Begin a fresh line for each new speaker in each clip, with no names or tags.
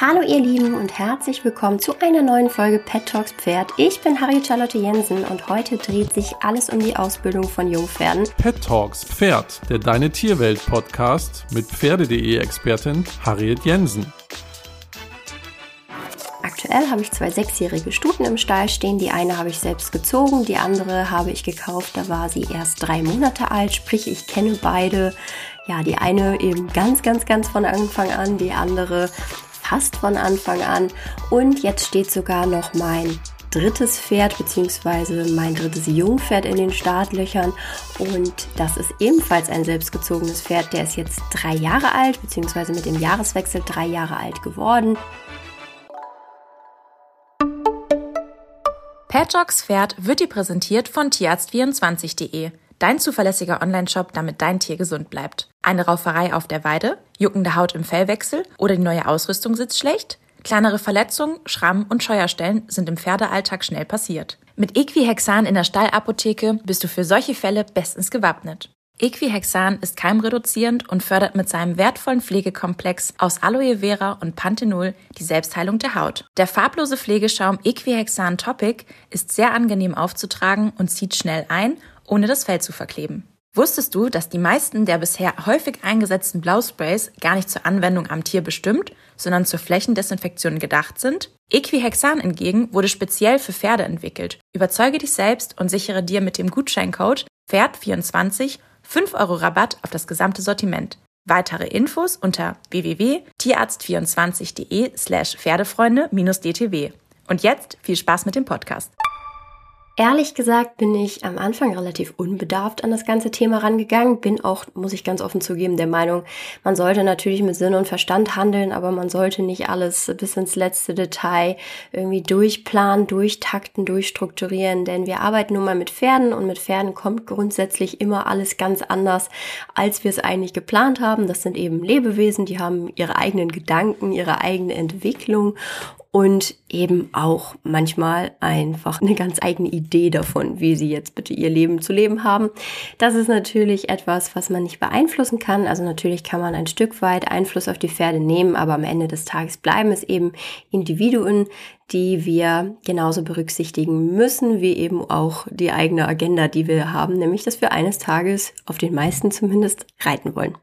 Hallo ihr Lieben und herzlich willkommen zu einer neuen Folge Pet Talks Pferd. Ich bin Harriet Charlotte Jensen und heute dreht sich alles um die Ausbildung von Jungpferden.
Pet Talks Pferd, der Deine Tierwelt Podcast mit Pferde.de Expertin Harriet Jensen.
Aktuell habe ich zwei sechsjährige Stuten im Stall stehen. Die eine habe ich selbst gezogen, die andere habe ich gekauft. Da war sie erst drei Monate alt, sprich ich kenne beide. Ja, die eine eben ganz, ganz, ganz von Anfang an, die andere fast von Anfang an. Und jetzt steht sogar noch mein drittes Pferd beziehungsweise mein drittes Jungpferd in den Startlöchern und das ist ebenfalls ein selbstgezogenes Pferd. Der ist jetzt drei Jahre alt beziehungsweise mit dem Jahreswechsel drei Jahre alt geworden.
Padjocks Pferd wird dir präsentiert von tierarzt24.de Dein zuverlässiger Online-Shop, damit dein Tier gesund bleibt. Eine Rauferei auf der Weide, juckende Haut im Fellwechsel oder die neue Ausrüstung sitzt schlecht? Kleinere Verletzungen, Schramm und Scheuerstellen sind im Pferdealltag schnell passiert. Mit Equihexan in der Stallapotheke bist du für solche Fälle bestens gewappnet. Equihexan ist keimreduzierend und fördert mit seinem wertvollen Pflegekomplex aus Aloe Vera und Panthenol die Selbstheilung der Haut. Der farblose Pflegeschaum Equihexan Topic ist sehr angenehm aufzutragen und zieht schnell ein ohne das Fell zu verkleben. Wusstest du, dass die meisten der bisher häufig eingesetzten Blausprays gar nicht zur Anwendung am Tier bestimmt, sondern zur Flächendesinfektion gedacht sind? Equihexan hingegen wurde speziell für Pferde entwickelt. Überzeuge dich selbst und sichere dir mit dem Gutscheincode PFERD24 5 Euro Rabatt auf das gesamte Sortiment. Weitere Infos unter www.tierarzt24.de slash Pferdefreunde-dtw. Und jetzt viel Spaß mit dem Podcast.
Ehrlich gesagt bin ich am Anfang relativ unbedarft an das ganze Thema rangegangen, bin auch, muss ich ganz offen zugeben, der Meinung, man sollte natürlich mit Sinn und Verstand handeln, aber man sollte nicht alles bis ins letzte Detail irgendwie durchplanen, durchtakten, durchstrukturieren, denn wir arbeiten nun mal mit Pferden und mit Pferden kommt grundsätzlich immer alles ganz anders, als wir es eigentlich geplant haben. Das sind eben Lebewesen, die haben ihre eigenen Gedanken, ihre eigene Entwicklung und eben auch manchmal einfach eine ganz eigene Idee davon, wie sie jetzt bitte ihr Leben zu leben haben. Das ist natürlich etwas, was man nicht beeinflussen kann. Also natürlich kann man ein Stück weit Einfluss auf die Pferde nehmen, aber am Ende des Tages bleiben es eben Individuen, die wir genauso berücksichtigen müssen, wie eben auch die eigene Agenda, die wir haben, nämlich dass wir eines Tages auf den meisten zumindest reiten wollen.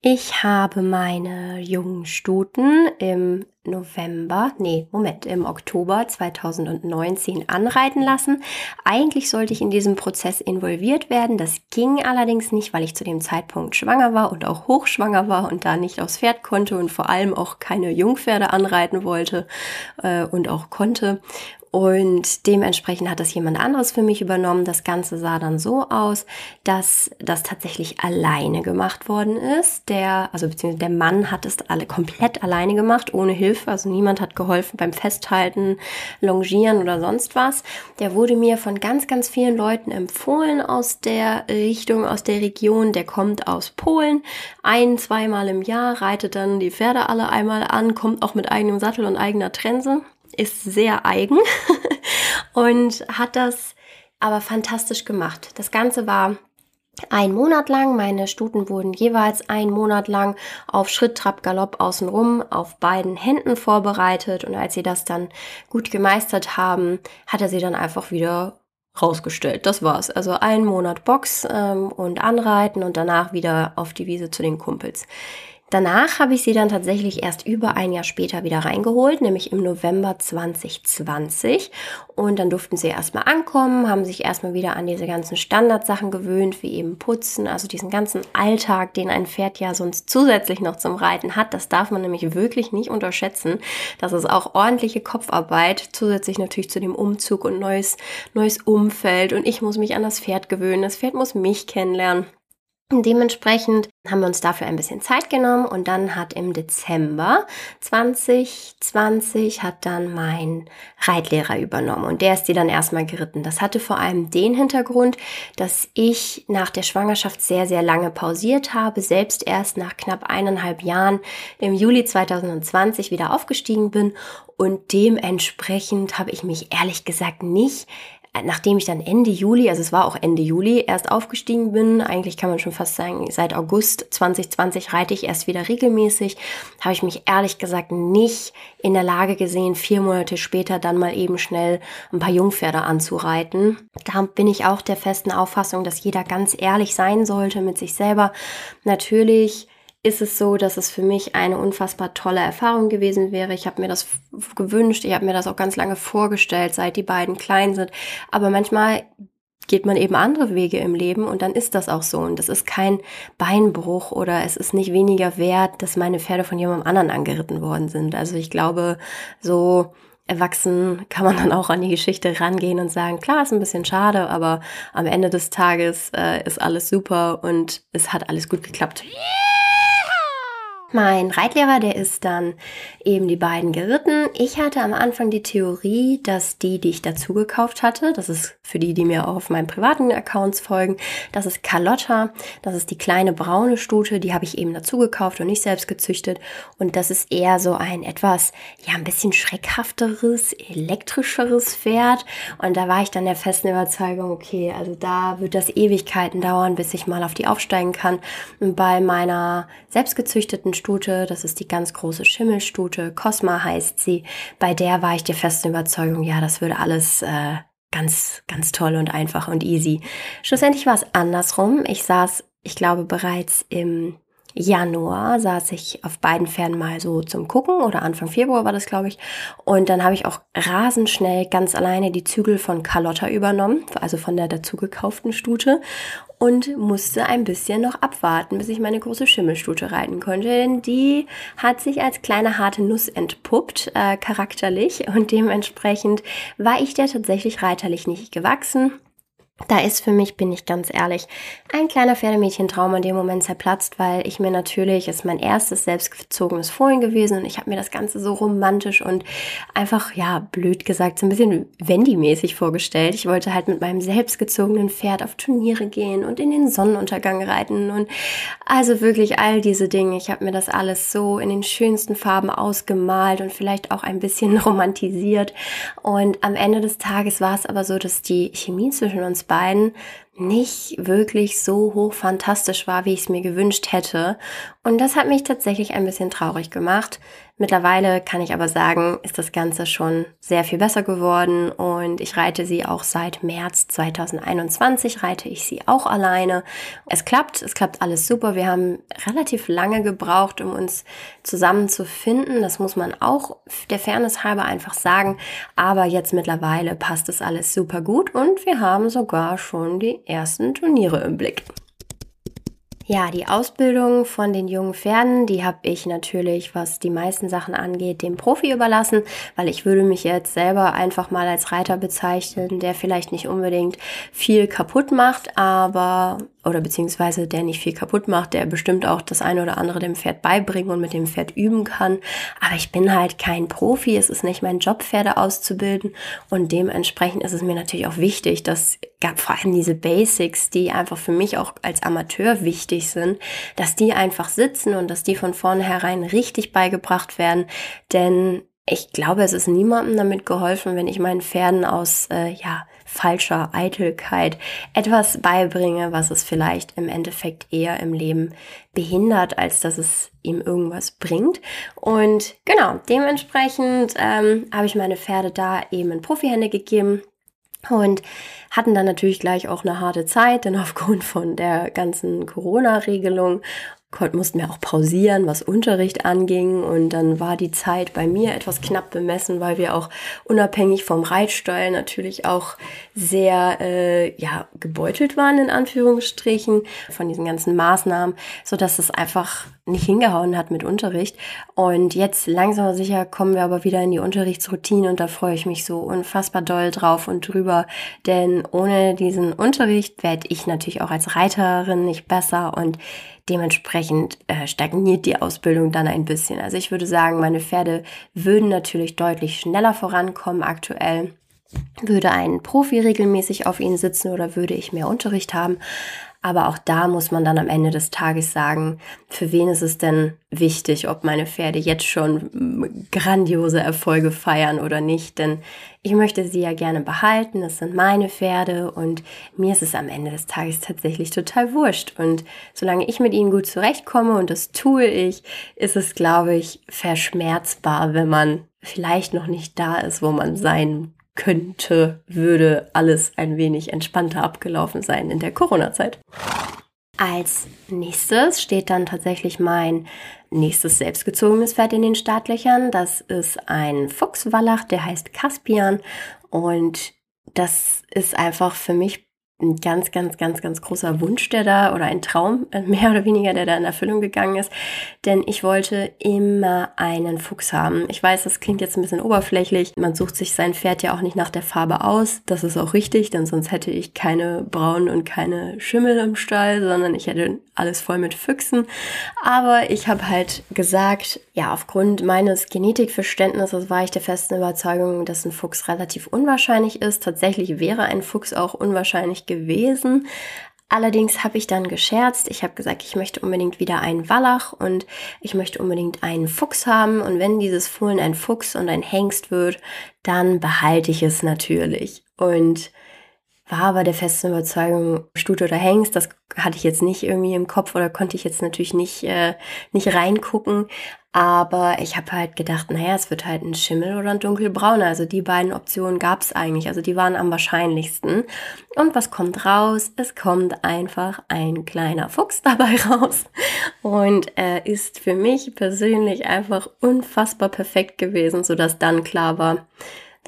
Ich habe meine jungen Stuten im November, nee, Moment, im Oktober 2019 anreiten lassen. Eigentlich sollte ich in diesem Prozess involviert werden. Das ging allerdings nicht, weil ich zu dem Zeitpunkt schwanger war und auch hochschwanger war und da nicht aufs Pferd konnte und vor allem auch keine Jungpferde anreiten wollte äh, und auch konnte. Und dementsprechend hat das jemand anderes für mich übernommen. Das Ganze sah dann so aus, dass das tatsächlich alleine gemacht worden ist. Der, also beziehungsweise der Mann hat es alle komplett alleine gemacht, ohne Hilfe. Also niemand hat geholfen beim Festhalten, Longieren oder sonst was. Der wurde mir von ganz, ganz vielen Leuten empfohlen aus der Richtung, aus der Region. Der kommt aus Polen. Ein, zweimal im Jahr reitet dann die Pferde alle einmal an, kommt auch mit eigenem Sattel und eigener Trense ist sehr eigen und hat das aber fantastisch gemacht. Das Ganze war ein Monat lang. Meine Stuten wurden jeweils ein Monat lang auf Schritt, Trab, Galopp außenrum auf beiden Händen vorbereitet. Und als sie das dann gut gemeistert haben, hat er sie dann einfach wieder rausgestellt. Das war's. Also ein Monat Box ähm, und Anreiten und danach wieder auf die Wiese zu den Kumpels. Danach habe ich sie dann tatsächlich erst über ein Jahr später wieder reingeholt, nämlich im November 2020. Und dann durften sie erstmal ankommen, haben sich erstmal wieder an diese ganzen Standardsachen gewöhnt, wie eben Putzen, also diesen ganzen Alltag, den ein Pferd ja sonst zusätzlich noch zum Reiten hat. Das darf man nämlich wirklich nicht unterschätzen. Das ist auch ordentliche Kopfarbeit, zusätzlich natürlich zu dem Umzug und neues, neues Umfeld. Und ich muss mich an das Pferd gewöhnen. Das Pferd muss mich kennenlernen. Dementsprechend haben wir uns dafür ein bisschen Zeit genommen und dann hat im Dezember 2020 hat dann mein Reitlehrer übernommen und der ist die dann erstmal geritten. Das hatte vor allem den Hintergrund, dass ich nach der Schwangerschaft sehr, sehr lange pausiert habe, selbst erst nach knapp eineinhalb Jahren im Juli 2020 wieder aufgestiegen bin und dementsprechend habe ich mich ehrlich gesagt nicht nachdem ich dann Ende Juli, also es war auch Ende Juli, erst aufgestiegen bin, eigentlich kann man schon fast sagen, seit August 2020 reite ich erst wieder regelmäßig, habe ich mich ehrlich gesagt nicht in der Lage gesehen, vier Monate später dann mal eben schnell ein paar Jungpferde anzureiten. Da bin ich auch der festen Auffassung, dass jeder ganz ehrlich sein sollte mit sich selber. Natürlich ist es so, dass es für mich eine unfassbar tolle Erfahrung gewesen wäre. Ich habe mir das gewünscht, ich habe mir das auch ganz lange vorgestellt, seit die beiden klein sind. Aber manchmal geht man eben andere Wege im Leben und dann ist das auch so. Und das ist kein Beinbruch oder es ist nicht weniger wert, dass meine Pferde von jemandem anderen angeritten worden sind. Also ich glaube, so erwachsen kann man dann auch an die Geschichte rangehen und sagen, klar, ist ein bisschen schade, aber am Ende des Tages äh, ist alles super und es hat alles gut geklappt. Yeah! Mein Reitlehrer, der ist dann eben die beiden geritten. Ich hatte am Anfang die Theorie, dass die, die ich dazu gekauft hatte, das ist für die, die mir auf meinen privaten Accounts folgen, das ist Carlotta, das ist die kleine braune Stute, die habe ich eben dazu gekauft und nicht selbst gezüchtet. Und das ist eher so ein etwas, ja, ein bisschen schreckhafteres, elektrischeres Pferd. Und da war ich dann der festen Überzeugung, okay, also da wird das Ewigkeiten dauern, bis ich mal auf die aufsteigen kann. Und bei meiner selbstgezüchteten Stute, das ist die ganz große Schimmelstute, Cosma heißt sie, bei der war ich der festen Überzeugung, ja, das würde alles äh, ganz, ganz toll und einfach und easy. Schlussendlich war es andersrum. Ich saß, ich glaube, bereits im Januar saß ich auf beiden Pferden mal so zum Gucken oder Anfang Februar war das, glaube ich. Und dann habe ich auch rasend schnell ganz alleine die Zügel von Carlotta übernommen, also von der dazugekauften Stute und musste ein bisschen noch abwarten, bis ich meine große Schimmelstute reiten konnte, denn die hat sich als kleine harte Nuss entpuppt, äh, charakterlich und dementsprechend war ich der tatsächlich reiterlich nicht gewachsen. Da ist für mich, bin ich ganz ehrlich, ein kleiner Pferdemädchentraum in dem Moment zerplatzt, weil ich mir natürlich, ist mein erstes selbstgezogenes Fohlen gewesen und ich habe mir das Ganze so romantisch und einfach, ja, blöd gesagt, so ein bisschen Wendy-mäßig vorgestellt. Ich wollte halt mit meinem selbstgezogenen Pferd auf Turniere gehen und in den Sonnenuntergang reiten und also wirklich all diese Dinge. Ich habe mir das alles so in den schönsten Farben ausgemalt und vielleicht auch ein bisschen romantisiert. Und am Ende des Tages war es aber so, dass die Chemie zwischen uns beiden nicht wirklich so hoch fantastisch war, wie ich es mir gewünscht hätte. Und das hat mich tatsächlich ein bisschen traurig gemacht. Mittlerweile kann ich aber sagen, ist das Ganze schon sehr viel besser geworden und ich reite sie auch seit März 2021, reite ich sie auch alleine. Es klappt, es klappt alles super. Wir haben relativ lange gebraucht, um uns zusammenzufinden. Das muss man auch der Fairness halber einfach sagen. Aber jetzt mittlerweile passt es alles super gut und wir haben sogar schon die ersten Turniere im Blick. Ja, die Ausbildung von den jungen Pferden, die habe ich natürlich, was die meisten Sachen angeht, dem Profi überlassen, weil ich würde mich jetzt selber einfach mal als Reiter bezeichnen, der vielleicht nicht unbedingt viel kaputt macht, aber oder beziehungsweise der nicht viel kaputt macht, der bestimmt auch das eine oder andere dem Pferd beibringen und mit dem Pferd üben kann. Aber ich bin halt kein Profi, es ist nicht mein Job, Pferde auszubilden und dementsprechend ist es mir natürlich auch wichtig, dass vor allem diese Basics, die einfach für mich auch als Amateur wichtig sind, dass die einfach sitzen und dass die von vornherein richtig beigebracht werden, denn ich glaube, es ist niemandem damit geholfen, wenn ich meinen Pferden aus äh, ja, falscher Eitelkeit etwas beibringe, was es vielleicht im Endeffekt eher im Leben behindert, als dass es ihm irgendwas bringt. Und genau, dementsprechend ähm, habe ich meine Pferde da eben in Profihände gegeben. Und hatten dann natürlich gleich auch eine harte Zeit, denn aufgrund von der ganzen Corona-Regelung mussten wir auch pausieren, was Unterricht anging. Und dann war die Zeit bei mir etwas knapp bemessen, weil wir auch unabhängig vom Reitstall natürlich auch sehr äh, ja, gebeutelt waren, in Anführungsstrichen, von diesen ganzen Maßnahmen, so dass es einfach nicht hingehauen hat mit Unterricht. Und jetzt langsam aber sicher kommen wir aber wieder in die Unterrichtsroutine und da freue ich mich so unfassbar doll drauf und drüber. Denn ohne diesen Unterricht werde ich natürlich auch als Reiterin nicht besser und Dementsprechend äh, stagniert die Ausbildung dann ein bisschen. Also ich würde sagen, meine Pferde würden natürlich deutlich schneller vorankommen aktuell. Würde ein Profi regelmäßig auf ihnen sitzen oder würde ich mehr Unterricht haben. Aber auch da muss man dann am Ende des Tages sagen, für wen ist es denn wichtig, ob meine Pferde jetzt schon mm, grandiose Erfolge feiern oder nicht. Denn ich möchte sie ja gerne behalten. Das sind meine Pferde und mir ist es am Ende des Tages tatsächlich total wurscht. Und solange ich mit ihnen gut zurechtkomme und das tue ich, ist es, glaube ich, verschmerzbar, wenn man vielleicht noch nicht da ist, wo man sein könnte, würde alles ein wenig entspannter abgelaufen sein in der Corona-Zeit. Als nächstes steht dann tatsächlich mein nächstes selbstgezogenes Pferd in den Startlöchern. Das ist ein Fuchswallach, der heißt Caspian und das ist einfach für mich ein ganz, ganz, ganz, ganz großer Wunsch, der da oder ein Traum mehr oder weniger, der da in Erfüllung gegangen ist. Denn ich wollte immer einen Fuchs haben. Ich weiß, das klingt jetzt ein bisschen oberflächlich. Man sucht sich sein Pferd ja auch nicht nach der Farbe aus. Das ist auch richtig, denn sonst hätte ich keine braunen und keine Schimmel im Stall, sondern ich hätte alles voll mit Füchsen. Aber ich habe halt gesagt, ja, aufgrund meines Genetikverständnisses war ich der festen Überzeugung, dass ein Fuchs relativ unwahrscheinlich ist. Tatsächlich wäre ein Fuchs auch unwahrscheinlich gewesen. Allerdings habe ich dann gescherzt. Ich habe gesagt, ich möchte unbedingt wieder einen Wallach und ich möchte unbedingt einen Fuchs haben. Und wenn dieses Fohlen ein Fuchs und ein Hengst wird, dann behalte ich es natürlich. Und war aber der festen Überzeugung, Stute oder Hengst, das hatte ich jetzt nicht irgendwie im Kopf oder konnte ich jetzt natürlich nicht, äh, nicht reingucken. Aber ich habe halt gedacht, naja, es wird halt ein Schimmel oder ein dunkelbrauner. Also die beiden Optionen gab es eigentlich. Also die waren am wahrscheinlichsten. Und was kommt raus? Es kommt einfach ein kleiner Fuchs dabei raus. Und er ist für mich persönlich einfach unfassbar perfekt gewesen, sodass dann klar war,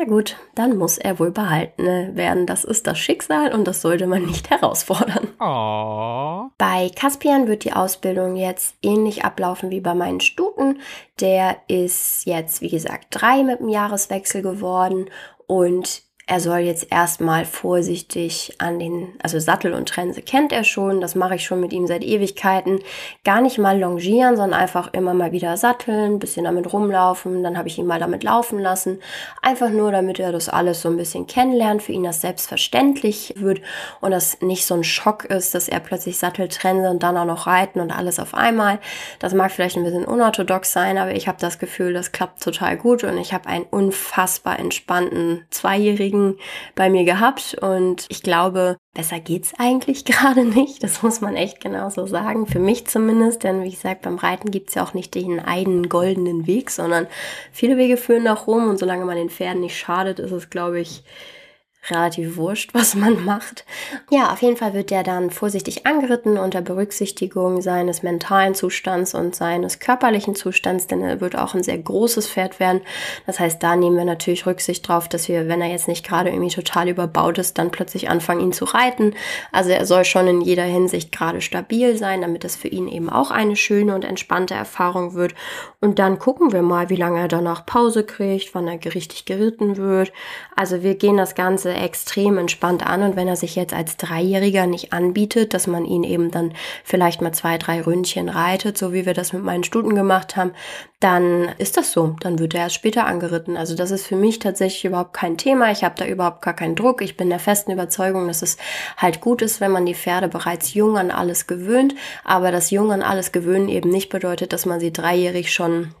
na gut, dann muss er wohl behalten ne, werden. Das ist das Schicksal und das sollte man nicht herausfordern.
Oh.
Bei Caspian wird die Ausbildung jetzt ähnlich ablaufen wie bei meinen Stuten. Der ist jetzt, wie gesagt, drei mit dem Jahreswechsel geworden und er soll jetzt erstmal vorsichtig an den, also Sattel und Trense kennt er schon, das mache ich schon mit ihm seit Ewigkeiten. Gar nicht mal longieren, sondern einfach immer mal wieder satteln, bisschen damit rumlaufen, dann habe ich ihn mal damit laufen lassen. Einfach nur, damit er das alles so ein bisschen kennenlernt, für ihn das selbstverständlich wird und das nicht so ein Schock ist, dass er plötzlich Sattel, Trense und dann auch noch reiten und alles auf einmal. Das mag vielleicht ein bisschen unorthodox sein, aber ich habe das Gefühl, das klappt total gut und ich habe einen unfassbar entspannten Zweijährigen Kollegen bei mir gehabt und ich glaube, besser geht's eigentlich gerade nicht. Das muss man echt genauso sagen. Für mich zumindest, denn wie gesagt, beim Reiten gibt's ja auch nicht den einen goldenen Weg, sondern viele Wege führen nach Rom und solange man den Pferden nicht schadet, ist es, glaube ich, relativ wurscht, was man macht. Ja, auf jeden Fall wird der dann vorsichtig angeritten unter Berücksichtigung seines mentalen Zustands und seines körperlichen Zustands, denn er wird auch ein sehr großes Pferd werden. Das heißt, da nehmen wir natürlich Rücksicht drauf, dass wir, wenn er jetzt nicht gerade irgendwie total überbaut ist, dann plötzlich anfangen, ihn zu reiten. Also er soll schon in jeder Hinsicht gerade stabil sein, damit es für ihn eben auch eine schöne und entspannte Erfahrung wird. Und dann gucken wir mal, wie lange er danach Pause kriegt, wann er richtig geritten wird. Also wir gehen das Ganze Ganze extrem entspannt an und wenn er sich jetzt als Dreijähriger nicht anbietet, dass man ihn eben dann vielleicht mal zwei, drei Ründchen reitet, so wie wir das mit meinen Stuten gemacht haben, dann ist das so. Dann wird er erst später angeritten. Also das ist für mich tatsächlich überhaupt kein Thema. Ich habe da überhaupt gar keinen Druck. Ich bin der festen Überzeugung, dass es halt gut ist, wenn man die Pferde bereits jung an alles gewöhnt. Aber das Jung an alles gewöhnen eben nicht bedeutet, dass man sie dreijährig schon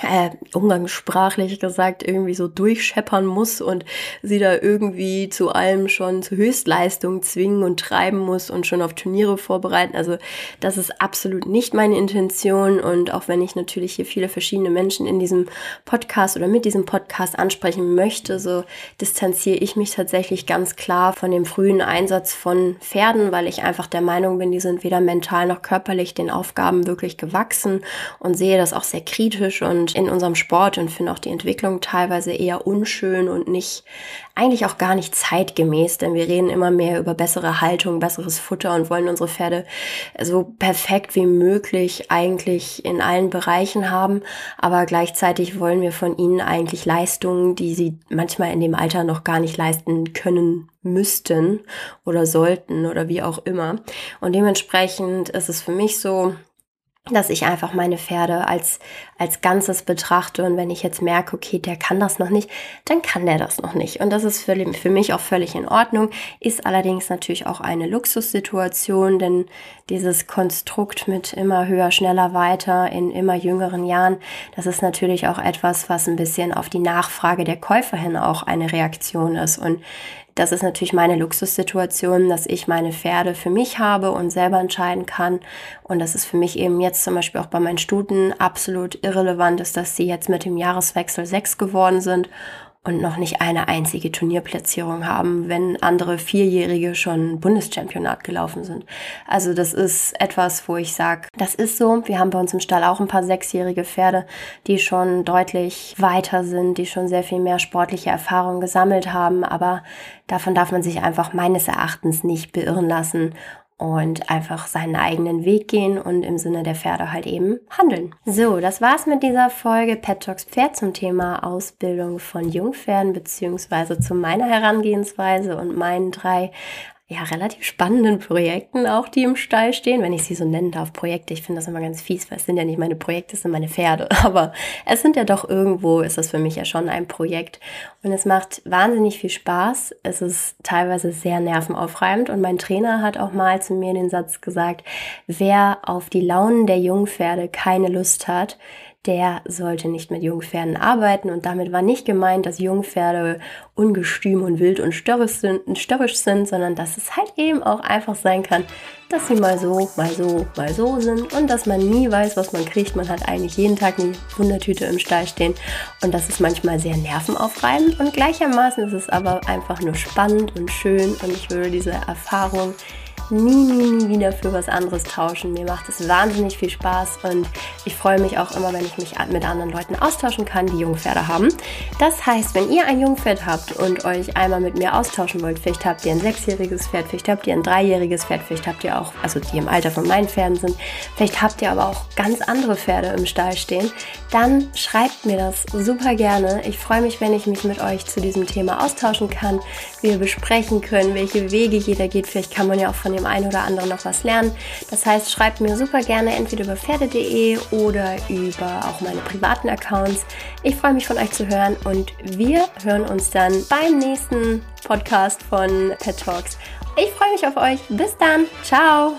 äh, umgangssprachlich gesagt irgendwie so durchscheppern muss und sie da irgendwie zu allem schon zu Höchstleistung zwingen und treiben muss und schon auf Turniere vorbereiten. Also das ist absolut nicht meine Intention und auch wenn ich natürlich hier viele verschiedene Menschen in diesem Podcast oder mit diesem Podcast ansprechen möchte, so distanziere ich mich tatsächlich ganz klar von dem frühen Einsatz von Pferden, weil ich einfach der Meinung bin, die sind weder mental noch körperlich den Aufgaben wirklich gewachsen und sehe das auch sehr kritisch und und in unserem Sport und finde auch die Entwicklung teilweise eher unschön und nicht, eigentlich auch gar nicht zeitgemäß, denn wir reden immer mehr über bessere Haltung, besseres Futter und wollen unsere Pferde so perfekt wie möglich eigentlich in allen Bereichen haben, aber gleichzeitig wollen wir von ihnen eigentlich Leistungen, die sie manchmal in dem Alter noch gar nicht leisten können müssten oder sollten oder wie auch immer. Und dementsprechend ist es für mich so, dass ich einfach meine Pferde als, als Ganzes betrachte und wenn ich jetzt merke, okay, der kann das noch nicht, dann kann der das noch nicht. Und das ist für, für mich auch völlig in Ordnung, ist allerdings natürlich auch eine Luxussituation, denn dieses Konstrukt mit immer höher, schneller, weiter in immer jüngeren Jahren, das ist natürlich auch etwas, was ein bisschen auf die Nachfrage der Käufer hin auch eine Reaktion ist. Und das ist natürlich meine Luxussituation, dass ich meine Pferde für mich habe und selber entscheiden kann. Und das ist für mich eben jetzt zum Beispiel auch bei meinen Stuten absolut irrelevant ist, dass sie jetzt mit dem Jahreswechsel sechs geworden sind und noch nicht eine einzige Turnierplatzierung haben, wenn andere Vierjährige schon Bundeschampionat gelaufen sind. Also das ist etwas, wo ich sage, das ist so. Wir haben bei uns im Stall auch ein paar sechsjährige Pferde, die schon deutlich weiter sind, die schon sehr viel mehr sportliche Erfahrung gesammelt haben, aber davon darf man sich einfach meines Erachtens nicht beirren lassen und einfach seinen eigenen Weg gehen und im Sinne der Pferde halt eben handeln. So, das war's mit dieser Folge Pet Talks Pferd zum Thema Ausbildung von Jungpferden beziehungsweise zu meiner Herangehensweise und meinen drei ja, relativ spannenden Projekten auch, die im Stall stehen, wenn ich sie so nennen darf, Projekte. Ich finde das immer ganz fies, weil es sind ja nicht meine Projekte, es sind meine Pferde. Aber es sind ja doch irgendwo, ist das für mich ja schon ein Projekt. Und es macht wahnsinnig viel Spaß. Es ist teilweise sehr nervenaufreibend. Und mein Trainer hat auch mal zu mir den Satz gesagt, wer auf die Launen der Jungpferde keine Lust hat, der sollte nicht mit Jungpferden arbeiten. Und damit war nicht gemeint, dass Jungpferde ungestüm und wild und störrisch sind, störrisch sind, sondern dass es halt eben auch einfach sein kann, dass sie mal so, mal so, mal so sind und dass man nie weiß, was man kriegt. Man hat eigentlich jeden Tag eine Wundertüte im Stall stehen und das ist manchmal sehr nervenaufreibend und gleichermaßen ist es aber einfach nur spannend und schön und ich würde diese Erfahrung nie, nie, nie wieder für was anderes tauschen. Mir macht es wahnsinnig viel Spaß und ich freue mich auch immer, wenn ich mich mit anderen Leuten austauschen kann, die Jungpferde haben. Das heißt, wenn ihr ein Jungpferd habt und euch einmal mit mir austauschen wollt, vielleicht habt ihr ein sechsjähriges Pferd, vielleicht habt ihr ein dreijähriges Pferd, vielleicht habt ihr auch, also die im Alter von meinen Pferden sind, vielleicht habt ihr aber auch ganz andere Pferde im Stall stehen, dann schreibt mir das super gerne. Ich freue mich, wenn ich mich mit euch zu diesem Thema austauschen kann, wir besprechen können, welche Wege jeder geht. Vielleicht kann man ja auch von dem einen oder anderen noch was lernen. Das heißt, schreibt mir super gerne entweder über pferde.de oder über auch meine privaten Accounts. Ich freue mich von euch zu hören und wir hören uns dann beim nächsten Podcast von Pet Talks. Ich freue mich auf euch. Bis dann. Ciao.